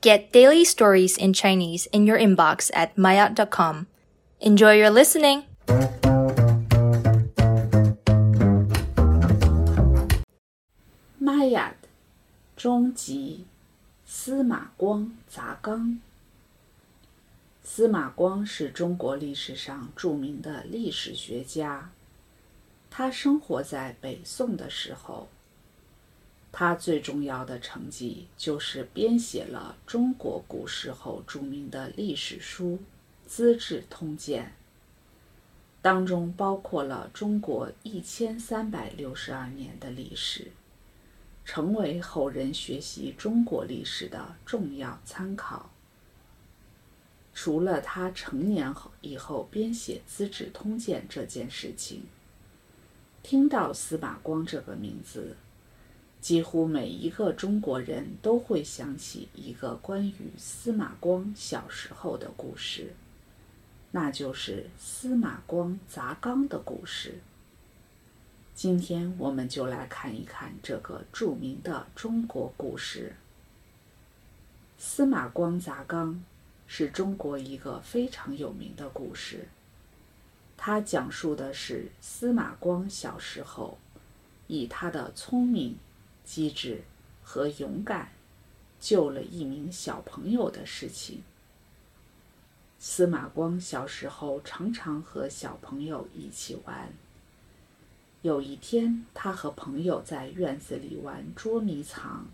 Get daily stories in Chinese in your inbox at maya.com. Enjoy your listening! 玛雅终极司马光砸缸。司马光是中国历史上着名的历史学家。他生活在北宋的时候， 他最重要的成绩就是编写了中国古时候著名的历史书《资治通鉴》，当中包括了中国一千三百六十二年的历史。成为后人学习中国历史的重要参考。除了他成年后以后编写《资治通鉴》这件事情，听到司马光这个名字，几乎每一个中国人都会想起一个关于司马光小时候的故事，那就是司马光砸缸的故事。今天我们就来看一看这个著名的中国故事。司马光砸缸是中国一个非常有名的故事。它讲述的是司马光小时候以他的聪明、机智和勇敢救了一名小朋友的事情。司马光小时候常常和小朋友一起玩。有一天，他和朋友在院子里玩捉迷藏。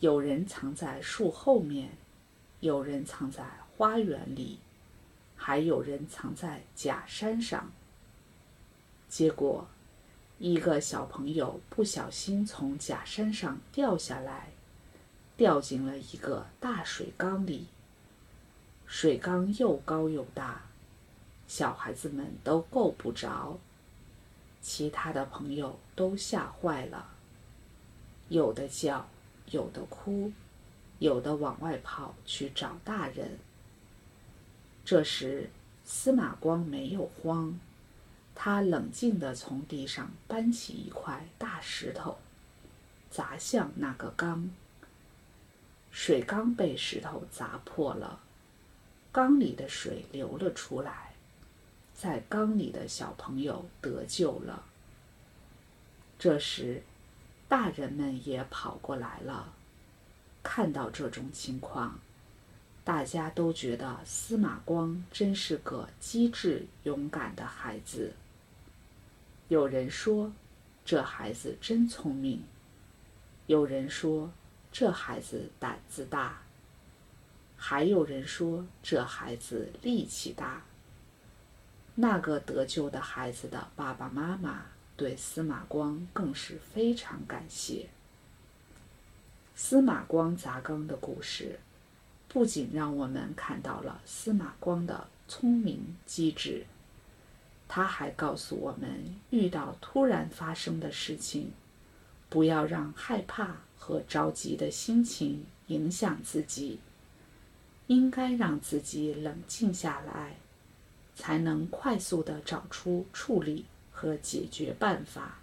有人藏在树后面，有人藏在花园里，还有人藏在假山上。结果，一个小朋友不小心从假山上掉下来，掉进了一个大水缸里。水缸又高又大，小孩子们都够不着。其他的朋友都吓坏了，有的叫，有的哭，有的往外跑去找大人。这时，司马光没有慌，他冷静地从地上搬起一块大石头，砸向那个缸。水缸被石头砸破了，缸里的水流了出来。在缸里的小朋友得救了。这时，大人们也跑过来了。看到这种情况，大家都觉得司马光真是个机智勇敢的孩子。有人说：“这孩子真聪明。”有人说：“这孩子胆子大。”还有人说：“这孩子力气大。”那个得救的孩子的爸爸妈妈对司马光更是非常感谢。司马光砸缸的故事，不仅让我们看到了司马光的聪明机智，他还告诉我们，遇到突然发生的事情，不要让害怕和着急的心情影响自己，应该让自己冷静下来。才能快速的找出处理和解决办法。